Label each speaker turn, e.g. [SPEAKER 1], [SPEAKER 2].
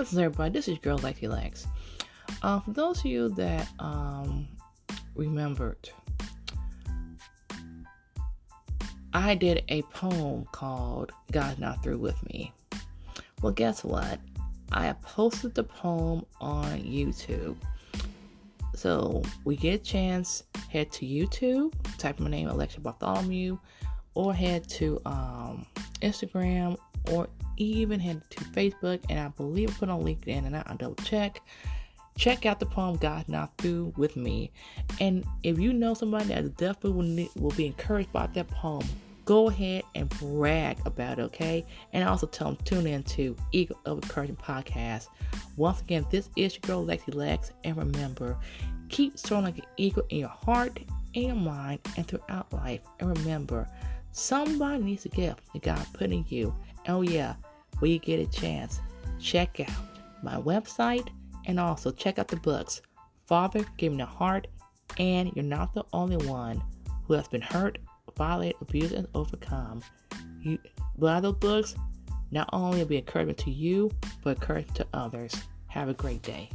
[SPEAKER 1] Listen, everybody, this is your girl Lexi Lex. Uh, for those of you that um, remembered, I did a poem called God's Not Through With Me. Well, guess what? I posted the poem on YouTube. So we get a chance, head to YouTube, type my name Alexia Bartholomew, or head to um, Instagram, or even head to Facebook, and I believe I put on LinkedIn, and I'll double check. Check out the poem God Not Through with me, and if you know somebody that definitely will, need, will be encouraged by that poem, go ahead and brag about it, okay? And also tell them tune in to Eagle of Encouragement podcast. Once again, this is your girl Lexi Lex, and remember, keep soaring like an eagle in your heart, in your mind, and throughout life. And remember, somebody needs a gift that God put in you. Oh yeah, when you get a chance, check out my website and also check out the books. Father, Give Me a Heart, and You're Not the Only One Who Has Been Hurt Violated, Abused, and overcome. You buy those books, not only will be encouragement to you, but encouragement to others. Have a great day.